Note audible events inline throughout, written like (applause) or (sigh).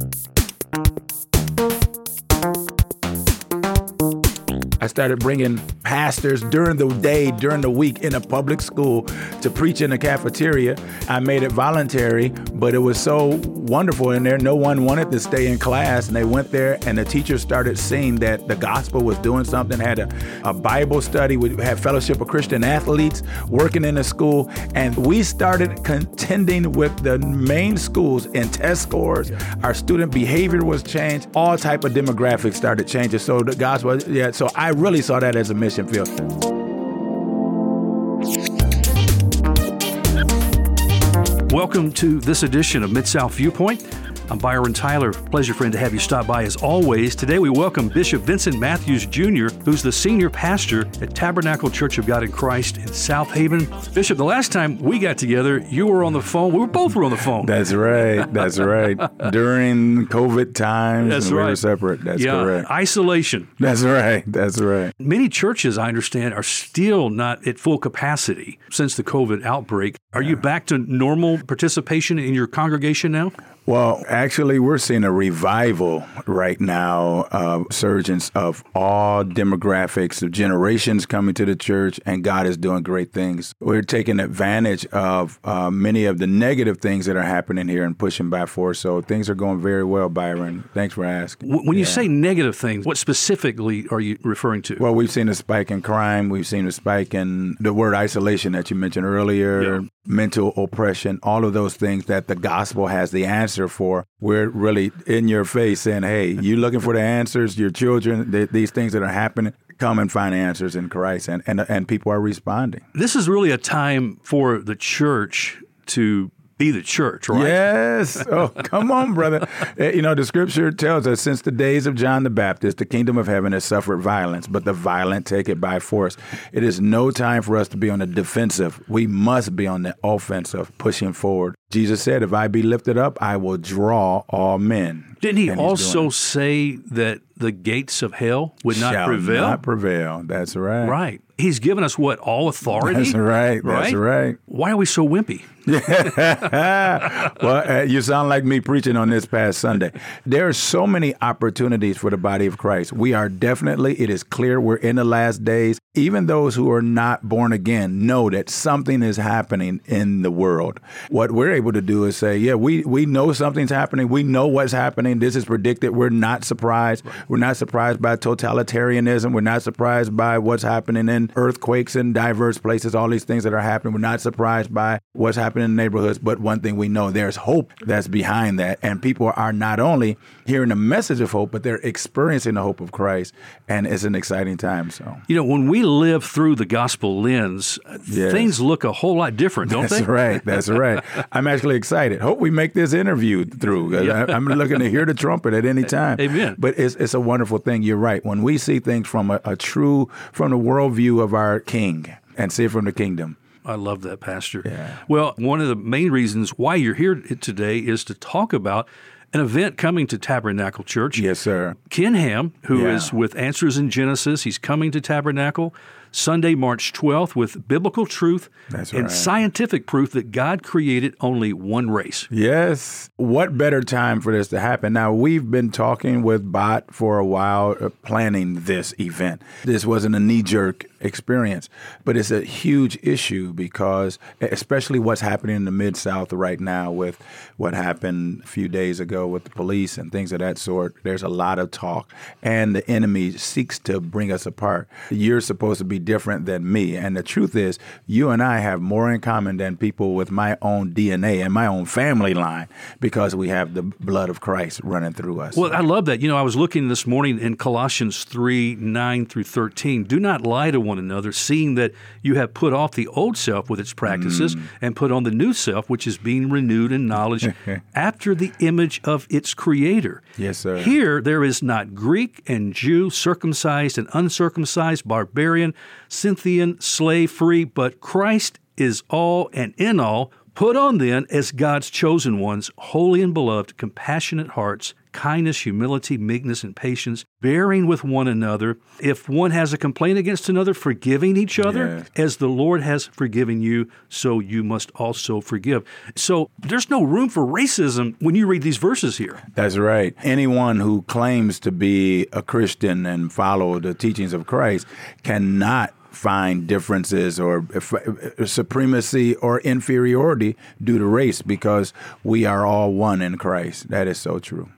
Thank you I started bringing pastors during the day, during the week in a public school to preach in the cafeteria. I made it voluntary, but it was so wonderful in there. No one wanted to stay in class, and they went there, and the teachers started seeing that the gospel was doing something. Had a, a Bible study, we had fellowship of Christian athletes working in the school, and we started contending with the main schools in test scores. Our student behavior was changed. All type of demographics started changing. So the gospel, yeah. So I really saw that as a mission field. Welcome to this edition of Mid South Viewpoint. I'm Byron Tyler. Pleasure, friend, to have you stop by as always. Today we welcome Bishop Vincent Matthews Jr., who's the senior pastor at Tabernacle Church of God in Christ in Southaven. Bishop, the last time we got together, you were on the phone. We were both were on the phone. That's right. That's right. (laughs) During COVID times, That's we right. were separate. That's yeah, correct. isolation. That's right. That's right. Many churches, I understand, are still not at full capacity since the COVID outbreak. Are you back to normal participation in your congregation now? Well, actually, we're seeing a revival right now of surgeons of all demographics, of generations coming to the church, and God is doing great things. We're taking advantage of uh, many of the negative things that are happening here and pushing back forth. So things are going very well, Byron. Thanks for asking. When you Yeah. say negative things, what specifically are you referring to? Well, we've seen a spike in crime. We've seen a spike in the word isolation that you mentioned earlier, Yeah. Mental oppression, all of those things that the gospel has the answer for. We're really in your face saying, hey, you (laughs) looking for the answers? Your children, th- these things that are happening, come and find answers in Christ. And, and, and people are responding. this is really a time for the church to be the church, right? Yes. (laughs) Oh, come on, brother. Eh, You know, the scripture tells us since the days of John the Baptist, the kingdom of heaven has suffered violence, but the violent take it by force. It is no time for us to be on the defensive. We must be on the offensive, pushing forward. Jesus said, If I be lifted up, I will draw all men. Didn't he also say that the gates of hell would not prevail? Not prevail. That's right. right. He's given us what? All authority? That's right. That's right. Why are we so wimpy? (laughs) well, uh, you sound like me preaching on this past Sunday. There are so many opportunities for the body of Christ. We are definitely, it is clear we're in the last days. Even those who are not born again know that something is happening in the world. What we're able to do is say, yeah, we, we know something's happening. We know what's happening. This is predicted. We're not surprised. We're not surprised by totalitarianism. We're not surprised by what's happening in earthquakes in diverse places, all these things that are happening. We're not surprised by what's happening in neighborhoods. But one thing we know, there's hope that's behind that. And people are not only hearing the message of hope, but they're experiencing the hope of Christ. And it's an exciting time. So You know, when we live through the gospel lens, uh, Yes. things look a whole lot different, don't that's they? right. That's (laughs) right. I'm actually excited. Hope we make this interview through. I- I'm looking to hear the trumpet at any time. Amen. But it's, it's a wonderful thing. You're right. When we see things from a, a true, from the worldview of our King and see it from the kingdom, I love that, Pastor. Yeah. Well, one of the main reasons why you're here today is to talk about an event coming to Tabernacle Church. yes, sir. Ken Ham, who is Yeah. with Answers in Genesis, he's coming to Tabernacle Sunday, March 12th, with biblical truth That's and right. scientific proof that God created only one race. Yes. What better time for this to happen? Now, we've been talking with Bott for a while, uh, planning this event. This wasn't a knee jerk experience, but it's a huge issue because, especially what's happening in the Mid South right now with what happened a few days ago with the police and things of that sort, there's a lot of talk. And the enemy seeks to bring us apart. You're supposed to be different than me. And the truth is, you and I have more in common than people with my own DNA and my own family line because we have the blood of Christ running through us. Well, I love that. You know, I was looking this morning in Colossians 3 9 through 13. Do not lie to one another, seeing that you have put off the old self with its practices mm. and put on the new self, which is being renewed in knowledge (laughs) after the image of its creator. Yes, sir. Here, there is not Greek and Jew, circumcised and uncircumcised, barbarian, Scythian, slave free, but Christ is all and in all. Put on then as God's chosen ones, holy and beloved, compassionate hearts, kindness, humility, meekness, and patience, bearing with one another. If one has a complaint against another, forgiving each other, Yes. as the Lord has forgiven you, so you must also forgive. So there's no room for racism when you read these verses here. That's right. Anyone who claims to be a Christian and follow the teachings of Christ cannot find differences or uh, supremacy or inferiority due to race because we are all one in Christ. That is so true.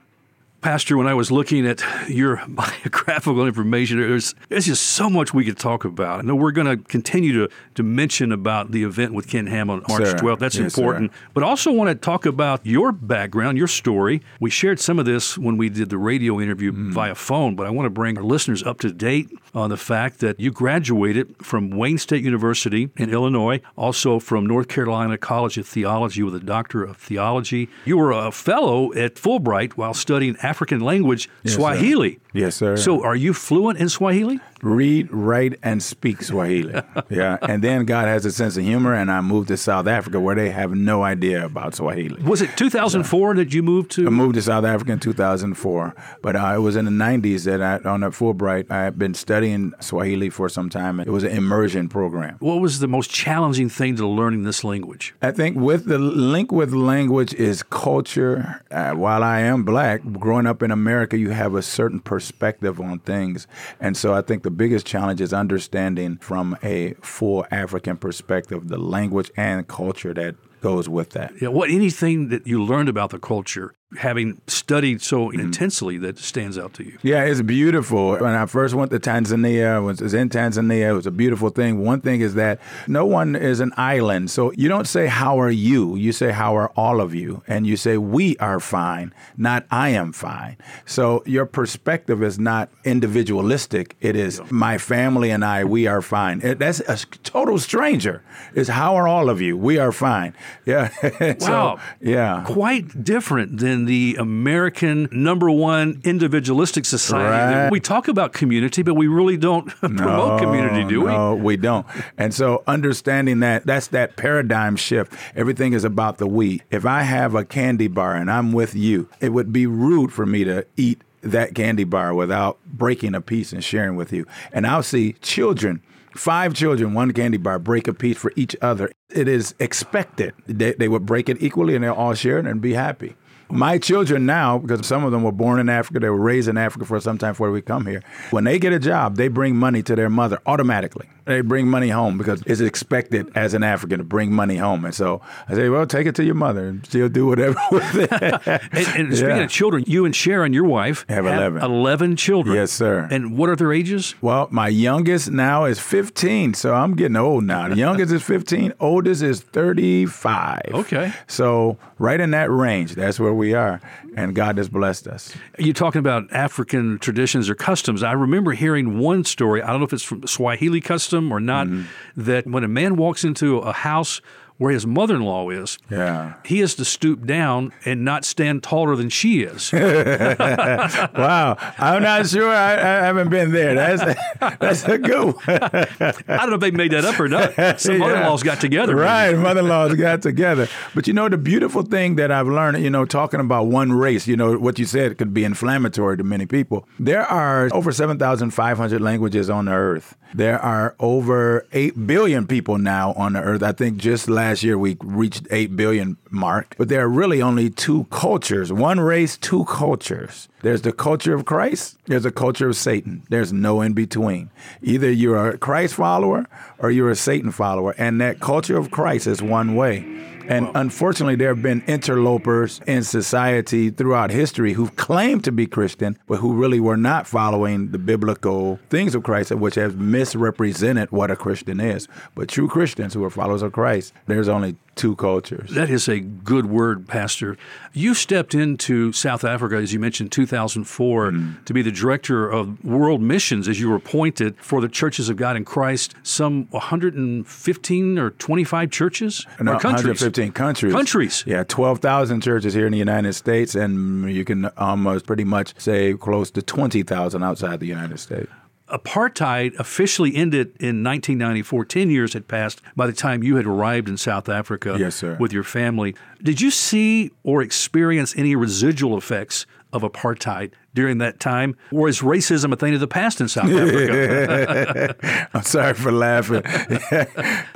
Pastor, when I was looking at your (laughs) biographical information, there's, there's just so much we could talk about. I know we're going to continue to, to mention about the event with Ken Ham on March Sir. 12th. That's Yes, important. sir. But also want to talk about your background, your story. We shared some of this when we did the radio interview Mm. via phone, but I want to bring our listeners up to date on the fact that you graduated from Wayne State University in Illinois, also from North Carolina College of Theology with a Doctor of Theology. You were a fellow at Fulbright while studying African language, sir. Swahili. Yes, sir. So, are you fluent in Swahili? Read, write, and speak Swahili. (laughs) yeah. And then God has a sense of humor, and I moved to South Africa where they have no idea about Swahili. Was it 2004 that you moved to? I moved to South Africa in 2004, but uh, it was in the 90s that I, on a Fulbright, I had been studying Swahili for some time. It was an immersion program. what was the most challenging thing to learning this language? I think with the link with language is culture. Uh, while I am black, growing up in America, you have a certain perspective on things. And so I think the biggest challenge is understanding from a full African perspective the language and culture that goes with that. Yeah, what anything that you learned about the culture, having studied so Mm-hmm. intensely, that stands out to you? Yeah, it's beautiful. When I first went to Tanzania, I was in Tanzania, it was a beautiful thing. One thing is that no one is an island. So you don't say, How are you? You say, How are all of you? And you say, We are fine, not I am fine. So your perspective is not individualistic. It is my family and I, we are fine. That's a total stranger. It's how are all of you? We are fine. Yeah. (laughs) So, Wow. yeah. Quite different than the American number one individualistic society. Right. We talk about community, but we really don't (laughs) promote community, do we? No, we don't. And so understanding that that's that paradigm shift. Everything is about the we. If I have a candy bar and I'm with you, it would be rude for me to eat that candy bar without breaking a piece and sharing with you. And I'll see children Five children, one candy bar, break a piece for each other. It is expected. They, they would break it equally and they'll all share it and be happy. My children now, because some of them were born in Africa, they were raised in Africa for some time before we come here. When they get a job, they bring money to their mother automatically. They bring money home because it's expected as an African to bring money home. And so I say, well, take it to your mother and she'll do whatever (laughs) with it. And, and speaking Yeah. of children, you and Sharon, your wife, Have 11. 11 children. Yes, sir. And what are their ages? Well, my youngest now is 15, so I'm getting old now. The youngest is 15, oldest is 35. Okay. So, right in that range, that's where we are. And God has blessed us. You're talking about African traditions or customs? I remember hearing one story. I don't know if it's from Swahili custom or not. Mm-hmm. That when a man walks into a house where his mother-in-law is, Yeah. he is to stoop down and not stand taller than she is. (laughs) Wow. I'm not sure. I, I haven't been there. That's that's a good one. I don't know if they made that up or not. Some Yeah. mother-in-laws got together. Right, mother-in-laws got together. But you know, the beautiful thing that I've learned, you know, talking about one race, you know, what you said could be inflammatory to many people. There are over 7,500 languages on the earth. There are over 8 billion people now on the earth. I think just last year we reached 8 billion mark. But there are really only two cultures, one race, two cultures. There's the culture of Christ, there's a culture of Satan. There's no in between. Either you're a Christ follower or you're a Satan follower. And that culture of Christ is one way. And unfortunately, there have been interlopers in society throughout history who've claimed to be Christian, but who really were not following the biblical things of Christ, which have misrepresented what a Christian is. But true Christians who are followers of Christ, there's only two cultures. That is a good word, Pastor. You stepped into South Africa, as you mentioned, 2004, Mm. to be the director of world missions as you were appointed for the Churches of God in Christ, some 115 or 25 churches No, or countries. 115 countries. Countries. Yeah, 12,000 churches here in the United States, and you can almost pretty much say close to 20,000 outside the United States. Apartheid officially ended in 1994. 10 years had passed by the time you had arrived in South Africa Yes, sir. with your family. Did you see or experience any residual effects of apartheid during that time? Or is racism a thing of the past in South Africa? (laughs) I'm sorry for laughing.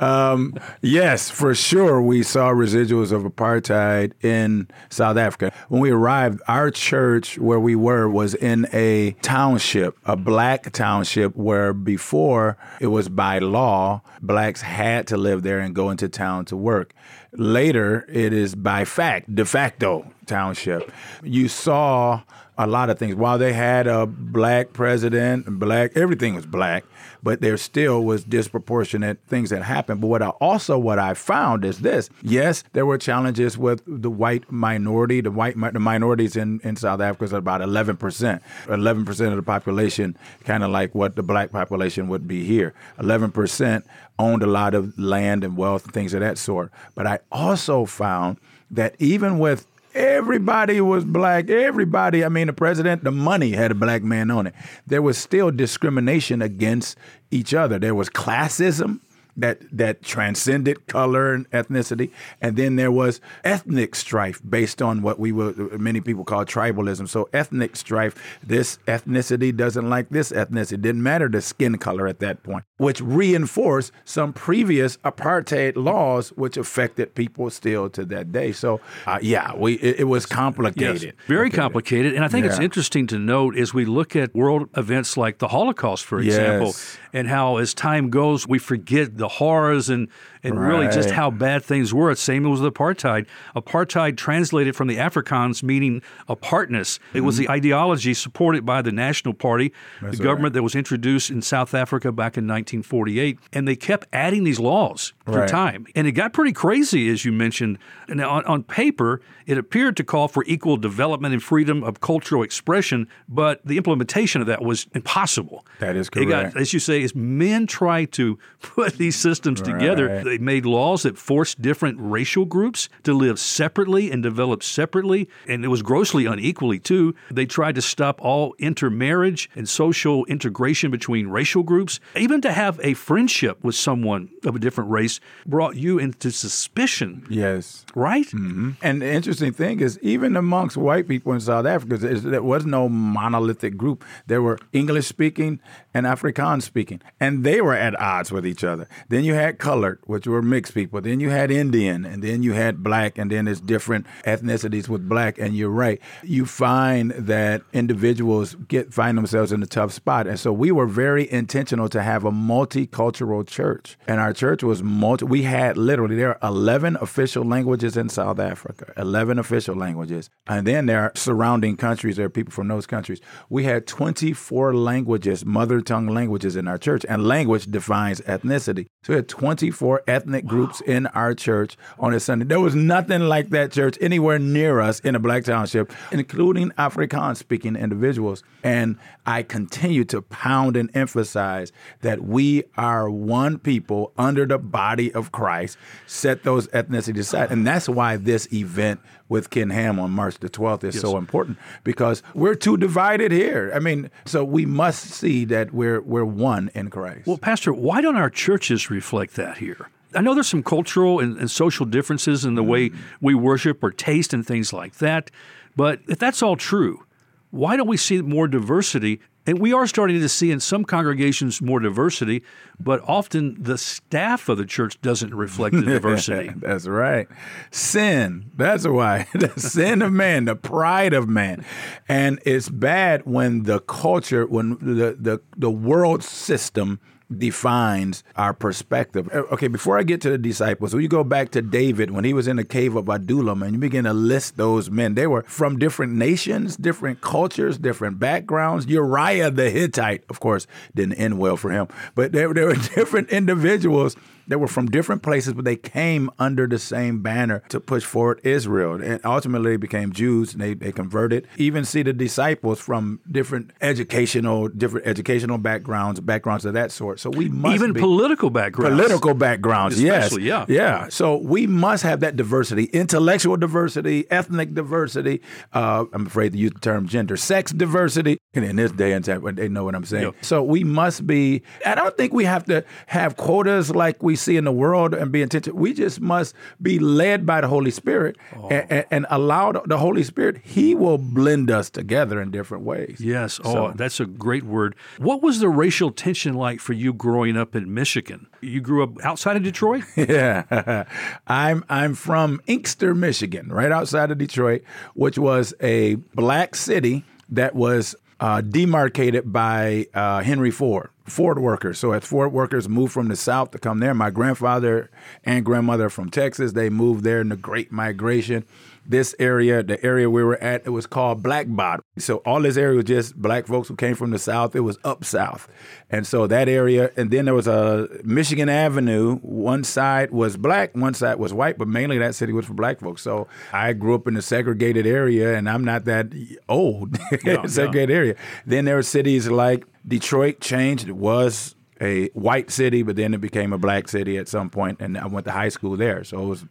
(laughs) um, yes, for sure, we saw residuals of apartheid in South Africa. When we arrived, our church where we were was in a township, a black township, where before it was by law, blacks had to live there and go into town to work. Later, it is by fact, de facto township. You saw a lot of things. While they had a black president, black everything was black, but there still was disproportionate things that happened. But what I also what I found is this: yes, there were challenges with the white minority. The white the minorities in in South Africa is about eleven percent. Eleven percent of the population, kind of like what the black population would be here. Eleven percent owned a lot of land and wealth and things of that sort. But I also found that even with Everybody was black. Everybody, I mean, the president, the money had a black man on it. There was still discrimination against each other. There was classism that that transcended color and ethnicity, and then there was ethnic strife based on what we would many people call tribalism. So ethnic strife. This ethnicity doesn't like this ethnicity. It didn't matter the skin color at that point, which reinforced some previous apartheid laws, which affected people still to that day. So uh, yeah, we it, it was complicated. Yes, very complicated, and I think yeah. it's interesting to note as we look at world events like the Holocaust, for example, yes. and how as time goes we forget the horrors and and right. really just how bad things were. It's Same as with apartheid. Apartheid translated from the Afrikaans meaning apartness. Mm-hmm. It was the mm-hmm. ideology supported by the National Party, That's the government right. that was introduced in South Africa back in 1948, and they kept adding these laws through right. time, and it got pretty crazy as you mentioned. And on, on paper, it appeared to call for equal development and freedom of cultural expression, but the implementation of that was impossible. That is correct. Got, as you say, as men try to (laughs) put these systems right. together, they made laws that forced different racial groups to live separately and develop separately, and it was grossly unequally too. They tried to stop all intermarriage and social integration between racial groups. Even to have a friendship with someone of a different race brought you into suspicion. Yes. Right? Mm-hmm. And the interesting thing is, even amongst white people in South Africa, there was no monolithic group. There were English speaking and Afrikaans speaking, and they were at odds with each other. Then you had colored, which were mixed people. Then you had Indian, and then you had black, and then there's different ethnicities with black. And you're right, you find that individuals get find themselves in a tough spot. And so we were very intentional to have a multicultural church, and our church was multi. We had literally there are 11 official languages in South Africa, 11 official languages, and then there are surrounding countries. There are people from those countries. We had 24 languages, mother tongue languages in our church, and language defines ethnicity. So we had 24 ethnic groups wow. in our church on a Sunday. There was nothing like that church anywhere near us in a black township, including Afrikaans speaking individuals. And I continue to pound and emphasize that we are one people under the body of Christ, set those ethnicities aside. And that's why this event with Ken Ham on March the 12th is yes. so important because we're too divided here. I mean, so we must see that we're we're one in Christ. Well, Pastor, why don't our churches reflect that here? I know there's some cultural and, and social differences in the way mm. we worship or taste and things like that. But if that's all true, why don't we see more diversity and we are starting to see in some congregations more diversity, but often the staff of the church doesn't reflect the diversity. (laughs) that's right. Sin. That's why. (laughs) the sin of man, the pride of man. And it's bad when the culture, when the, the, the world system defines our perspective. Uh, okay, before I get to the disciples, you go back to David when he was in the cave of Adullam and you begin to list those men, they were from different nations, different cultures, different backgrounds. Uriah the Hittite, of course, didn't end well for him, but there were (laughs) different individuals they were from different places, but they came under the same banner to push forward Israel. And ultimately became Jews and they, they converted. Even see the disciples from different educational, different educational backgrounds, backgrounds of that sort. So we must even be, political backgrounds. Political backgrounds, Especially, yes. Yeah. Yeah. So we must have that diversity, intellectual diversity, ethnic diversity. Uh, I'm afraid to use the term gender, sex diversity. And in this day and time, they know what I'm saying. Yep. So we must be, I don't think we have to have quotas like we see in the world and be intentional. We just must be led by the Holy Spirit oh. and, and, allow the Holy Spirit. He will blend us together in different ways. Yes. Oh, that's a great word. What was the racial tension like for you growing up in Michigan? You grew up outside of Detroit? (laughs) yeah. I'm I'm from Inkster, Michigan, right outside of Detroit, which was a black city that was uh, demarcated by uh, Henry Ford, Ford workers. So as Ford workers moved from the South to come there, my grandfather and grandmother from Texas, they moved there in the Great Migration this area, the area we were at, it was called Black Bottom. So all this area was just black folks who came from the south. It was up south, and so that area, and then there was a Michigan Avenue. One side was black, one side was white, but mainly that city was for black folks. So I grew up in a segregated area, and I'm not that old. (laughs) Yeah, segregated yeah. area. Then there were cities like Detroit changed. It was a white city, but then it became a black city at some point, and I went to high school there, so it was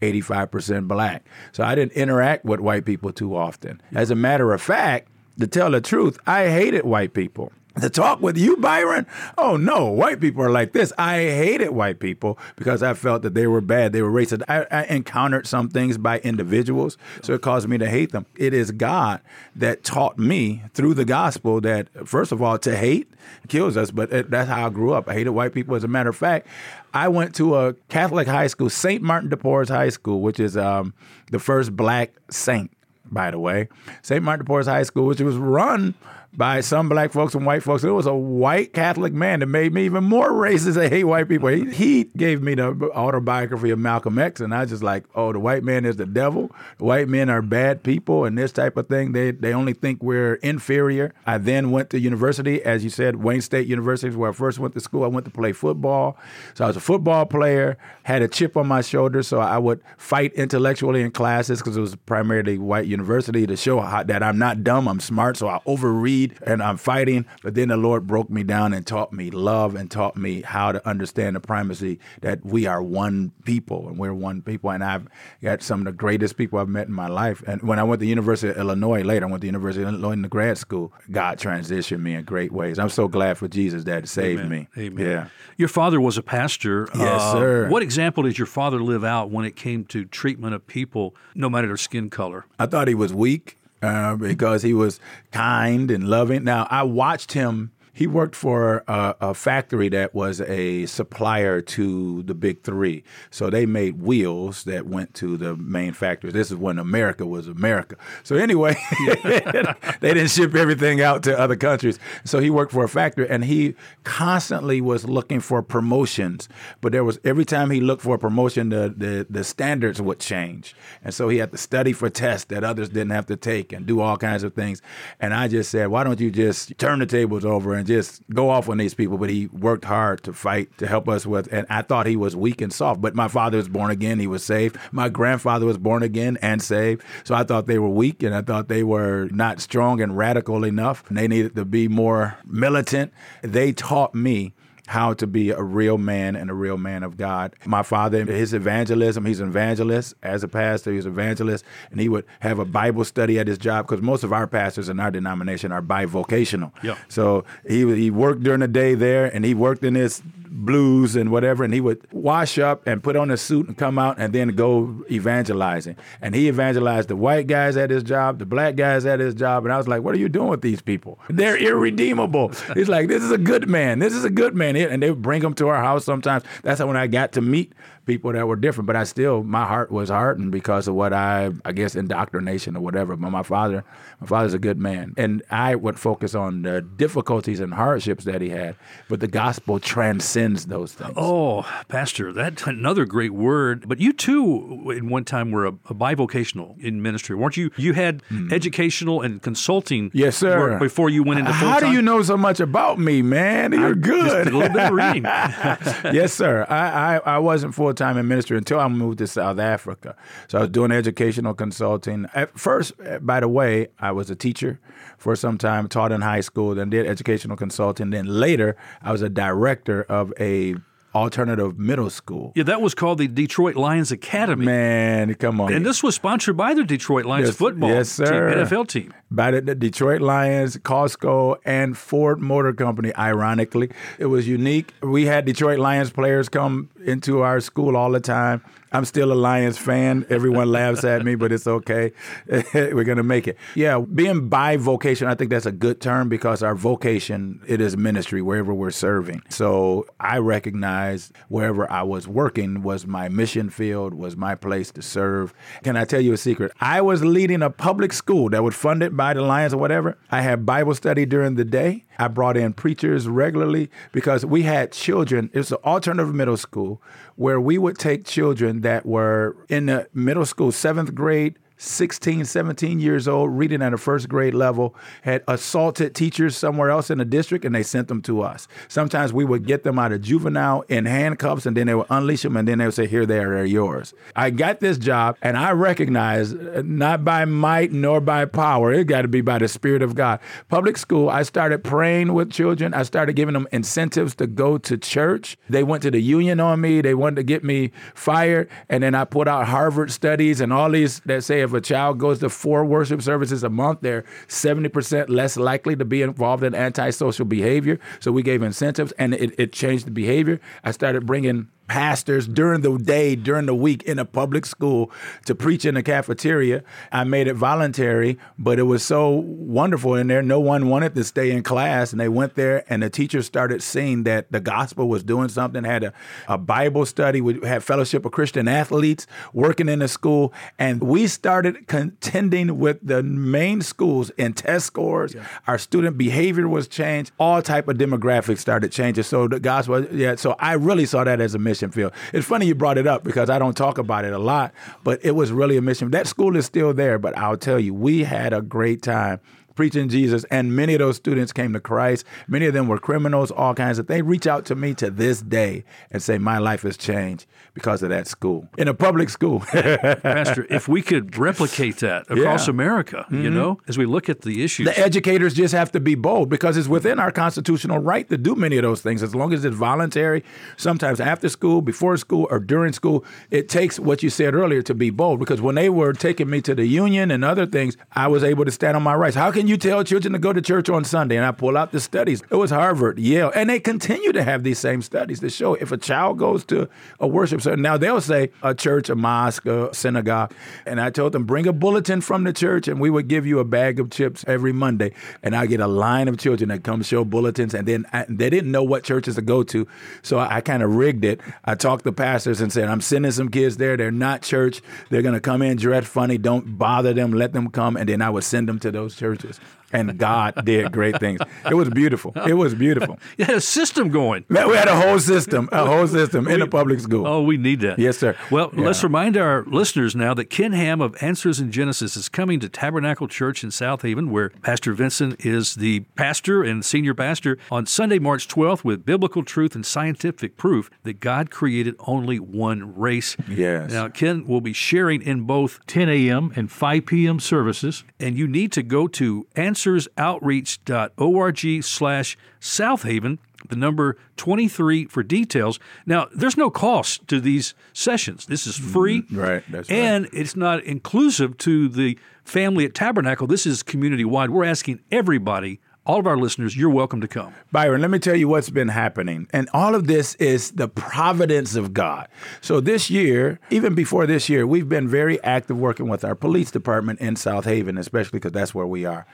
85% black. So I didn't interact with white people too often. As a matter of fact, to tell the truth, I hated white people to talk with you, Byron. Oh no, white people are like this. I hated white people because I felt that they were bad. They were racist. I, I, encountered some things by individuals, so it caused me to hate them. It is God that taught me through the gospel that, first of all, to hate kills us, but it, that's how I grew up. I hated white people. As a matter of fact, I went to a Catholic high school, St. Martin de Porres High School, which is um, the first black saint, by the way. St. Martin de Porres High School, which was run by some black folks and white folks. It was a white Catholic man that made me even more racist. I hate white people. He, he, gave me the autobiography of Malcolm X, and I was just like, oh, the white man is the devil. White men are bad people, and this type of thing. They they only think we're inferior. I then went to university, as you said, Wayne State University is where I first went to school. I went to play football, so I was a football player. Had a chip on my shoulder, so I would fight intellectually in classes because it was primarily white university to show how, that I'm not dumb, I'm smart. So I overread and I'm fighting. But then the Lord broke me down and taught me love and taught me how to understand the primacy that we are one people and we're one people. And I've got some of the greatest people I've met in my life. And when I went to the University of Illinois later, I went to the University of Illinois in the grad school. God transitioned me in great ways. I'm so glad for Jesus that saved Amen. me. Amen. Yeah. Your father was a pastor. Yes, uh, sir. What example did your father live out when it came to treatment of people, no matter their skin color? I thought he was weak uh, because he was kind and loving. Now, I watched him he worked for a, a, factory that was a supplier to the big three. So they made wheels that went to the main factories. This is when America was America. So anyway, (laughs) they didn't ship everything out to other countries. So he worked for a factory and he constantly was looking for promotions. But there was every time he looked for a promotion, the, the, the standards would change. And so he had to study for tests that others didn't have to take and do all kinds of things. And I just said, why don't you just turn the tables over and just go off on these people, but he worked hard to fight to help us with. And I thought he was weak and soft, but my father was born again. He was saved. My grandfather was born again and saved. So I thought they were weak and I thought they were not strong and radical enough. And they needed to be more militant. They taught me how to be a real man and a real man of God. My father, his evangelism, he's an evangelist. As a pastor, he's an evangelist, and he would have a Bible study at his job because most of our pastors in our denomination are bivocational. Yep. So he he worked during the day there, and he worked in this blues and whatever, and he would wash up and put on a suit and come out and then go evangelizing. And he evangelized the white guys at his job, the black guys at his job, and I was like, "What are you doing with these people? They're irredeemable." He's like, "This is a good man. This is a good man." And they would bring them to our house sometimes. That's how when I got to meet people that were different. But I still, my heart was hardened because of what I, I guess, indoctrination or whatever. But my father, my father's a good man, and I would focus on the difficulties and hardships that he had. But the gospel transcends those things. Oh, Pastor, that's another great word. But you too, in one time, were a, a bivocational in ministry, weren't you? You had mm. educational and consulting. Yes, sir. before you went into How do you know so much about me, man? You're I good. a little bit of reading. (laughs) yes, sir. I, I, I wasn't full time in ministry until I moved to South Africa. So I was doing educational consulting. At first, eh, by the way, I was a teacher for some time, taught in high school, then did educational consulting. Then later, I was a director of a alternative middle school. Yeah, that was called the Detroit Lions Academy. Man, come on. And this was sponsored by the Detroit Lions yes, football yes, sir. team, NFL team. By the, the, Detroit Lions, Costco, and Ford Motor Company, ironically. It was unique. We had Detroit Lions players come into our school all the time. I'm still a Lions fan. Everyone laughs at me, but it's okay. (laughs) We're going to make it. Yeah, being by vocation, I think that's a good term because our vocation, it is ministry wherever we're serving. So I recognize wherever I was working was my mission field, was my place to serve. Can I tell you a secret? I was leading a public school that was funded by the Lions or whatever. I had Bible study during the day. I brought in preachers regularly because we had children. It's an alternative middle school where we would take children that were in the middle school, seventh grade, 16, 17 years old, reading at a first grade level, had assaulted teachers somewhere else in the district, and they sent them to us. Sometimes we would get them out of juvenile in handcuffs, and then they would unleash them, and then they would say, Here, they are, they're yours. I got this job, and I recognize not by might nor by power, it got to be by the Spirit of God. Public school, I started praying with children. I started giving them incentives to go to church. They went to the union on me, they wanted to get me fired, and then I put out Harvard studies and all these that say, if a child goes to four worship services a month, they're 70% less likely to be involved in antisocial behavior. So we gave incentives and it, it changed the behavior. I started bringing pastors during the day, during the week in a public school to preach in the cafeteria. I made it voluntary, but it was so wonderful in there. No one wanted to stay in class, and they went there, and the teachers started seeing that the gospel was doing something. Had a, a Bible study, we had fellowship of Christian athletes working in the school, and we started contending with the main schools in test scores. Yeah. Our student behavior was changed. All type of demographics started changing. So the gospel, yeah. So I really saw that as a mission mission field. It's funny you brought it up because I don't talk about it a lot, but it was really a mission. That school is still there, but I'll tell you, we had a great time preaching Jesus, and many of those students came to Christ. Many of them were criminals, all kinds of. They reach out to me to this day and say, "My life has changed because of that school in a public school." (laughs) Pastor, if we could replicate that across yeah. America, mm-hmm. you know, as we look at the issues, the educators just have to be bold because it's within our constitutional right to do many of those things as long as it's voluntary. Sometimes after school, before school, or during school, it takes what you said earlier to be bold. Because when they were taking me to the union and other things, I was able to stand on my rights. How can you tell children to go to church on Sunday? And I pull out the studies. It was Harvard, Yale, and they continue to have these same studies to show if a child goes to a worship service. Now they'll say a church, a mosque, a synagogue, and I told them bring a bulletin from the church, and we would give you a bag of chips every Monday. And I get a line of children that come show bulletins, and then I, they didn't know what churches to go to, so I, I kind of rigged it. I talked to pastors and said, I'm sending some kids there. They're not church. They're going to come in dressed funny. Don't bother them. Let them come, and then I would send them to those churches just and God did great things. It was beautiful. It was beautiful. (laughs) You had a system going. Man, We had a whole system, a whole system in a public school. Oh, we need that. Yes, sir. Well, yeah. let's remind our listeners now that Ken Ham of Answers in Genesis is coming to Tabernacle Church in Southaven, where Pastor Vincent is the pastor and senior pastor, on Sunday, March 12th, with biblical truth and scientific proof that God created only one race. Yes. Now, Ken will be sharing in both 10 a.m. and 5 p.m. services, and you need to go to Answers answersoutreach.org slash Southaven, the number 23 for details. Now, there's no cost to these sessions. This is free. Mm, right. That's and right. it's not inclusive to the family at Tabernacle. This is community wide. We're asking everybody all of our listeners, you're welcome to come. Byron, let me tell you what's been happening. And all of this is the providence of God. So this year, even before this year, we've been very active working with our police department in Southaven, especially because that's where we are.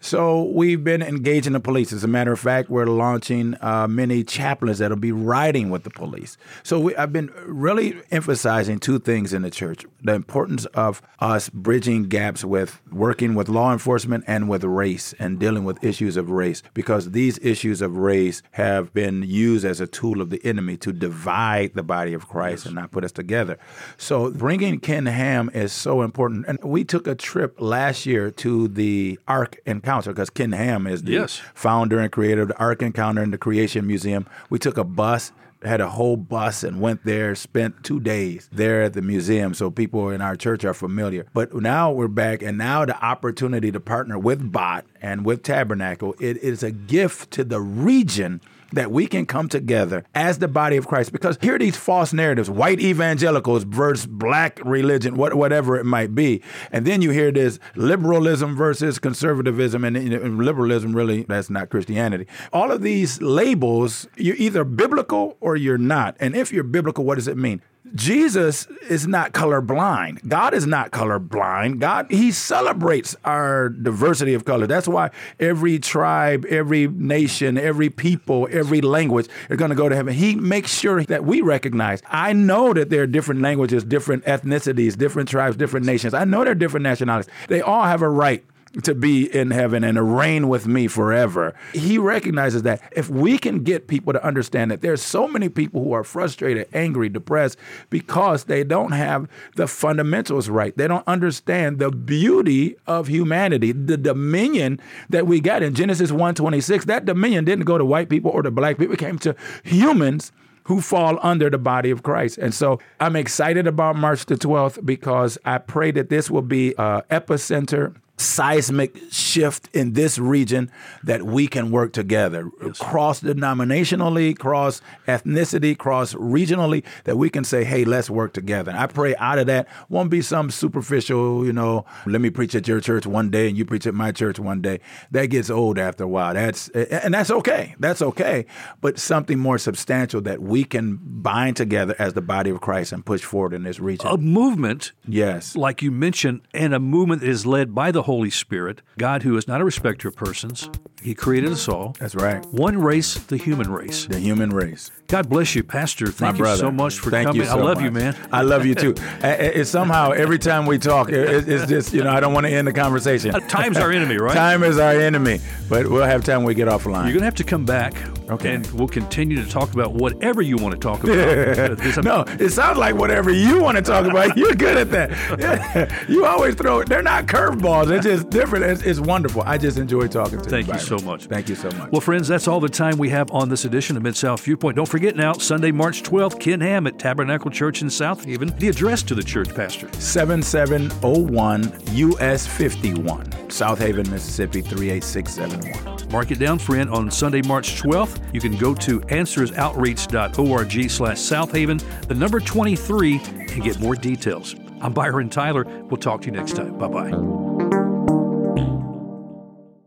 So we've been engaging the police. As a matter of fact, we're launching uh, many chaplains that'll be riding with the police. So we, I've been really emphasizing two things in the church: the importance of us bridging gaps with working with law enforcement and with race and dealing with issues of race, because these issues of race have been used as a tool of the enemy to divide the body of Christ yes. and not put us together. So bringing Ken Ham is so important. And we took a trip last year to the Ark and Encounter because Ken Ham is the yes. founder and creator of the Ark Encounter and the Creation Museum. We took a bus had a whole bus and went there, spent two days there at the museum. So people in our church are familiar. But now we're back, and now the opportunity to partner with Bott and with Tabernacle, it is a gift to the region that we can come together as the body of Christ. Because here are these false narratives white evangelicals versus black religion, what, whatever it might be. And then you hear this liberalism versus conservatism, and, and liberalism really, that's not Christianity. All of these labels, you're either biblical or you're not. And if you're biblical, what does it mean? Jesus is not colorblind. God is not colorblind. God, He celebrates our diversity of color. That's why every tribe, every nation, every people, every language are going to go to heaven. He makes sure that we recognize. I know that there are different languages, different ethnicities, different tribes, different nations. I know there are different nationalities. They all have a right to be in heaven and to reign with me forever. He recognizes that if we can get people to understand that there's so many people who are frustrated, angry, depressed because they don't have the fundamentals right. They don't understand the beauty of humanity, the dominion that we got in Genesis 1:26. That dominion didn't go to white people or to black people, it came to humans who fall under the body of Christ. And so I'm excited about March the 12th because I pray that this will be an epicenter seismic shift in this region that we can work together. Yes. cross denominationally cross ethnicity cross regionally that we can say hey let's work together. And i pray out of that won't be some superficial you know let me preach at your church one day and you preach at my church one day. That gets old after a while. That's and that's okay. That's okay. But something more substantial that we can bind together as the body of christ and push forward in this region. A movement yes. like you mentioned and a movement that is led by the Holy Spirit, God who is not a respecter of persons. He created us all. That's right. One race, the human race. The human race. God bless you, Pastor. Thank My brother. you so much for Thank coming. You so I love much. you, man. I love you too. (laughs) It's somehow every time we talk, it's just you know I don't want to end the conversation. Time's our enemy, right? (laughs) Time is our enemy, but we'll have time when we get offline. You're gonna have to come back, okay? And we'll continue to talk about whatever you want to talk about. (laughs) no, it sounds like whatever you want to talk about. You're good at that. (laughs) you always throw. It. They're not curveballs. It's just different. It's, it's wonderful. I just enjoy talking to Thank you. Thank you so much. Thank you so much. Well, friends, that's all the time we have on this edition of Mid South Viewpoint. Don't forget now, Sunday, March 12th, Ken Ham at Tabernacle Church in Southaven. The address to the church, Pastor 7701 US 51, Southaven, Mississippi 38671. Mark it down, friend. On Sunday, March 12th, you can go to answersoutreach.org slash Southaven, the number 23, and get more details. I'm Byron Tyler. We'll talk to you next time. Bye bye.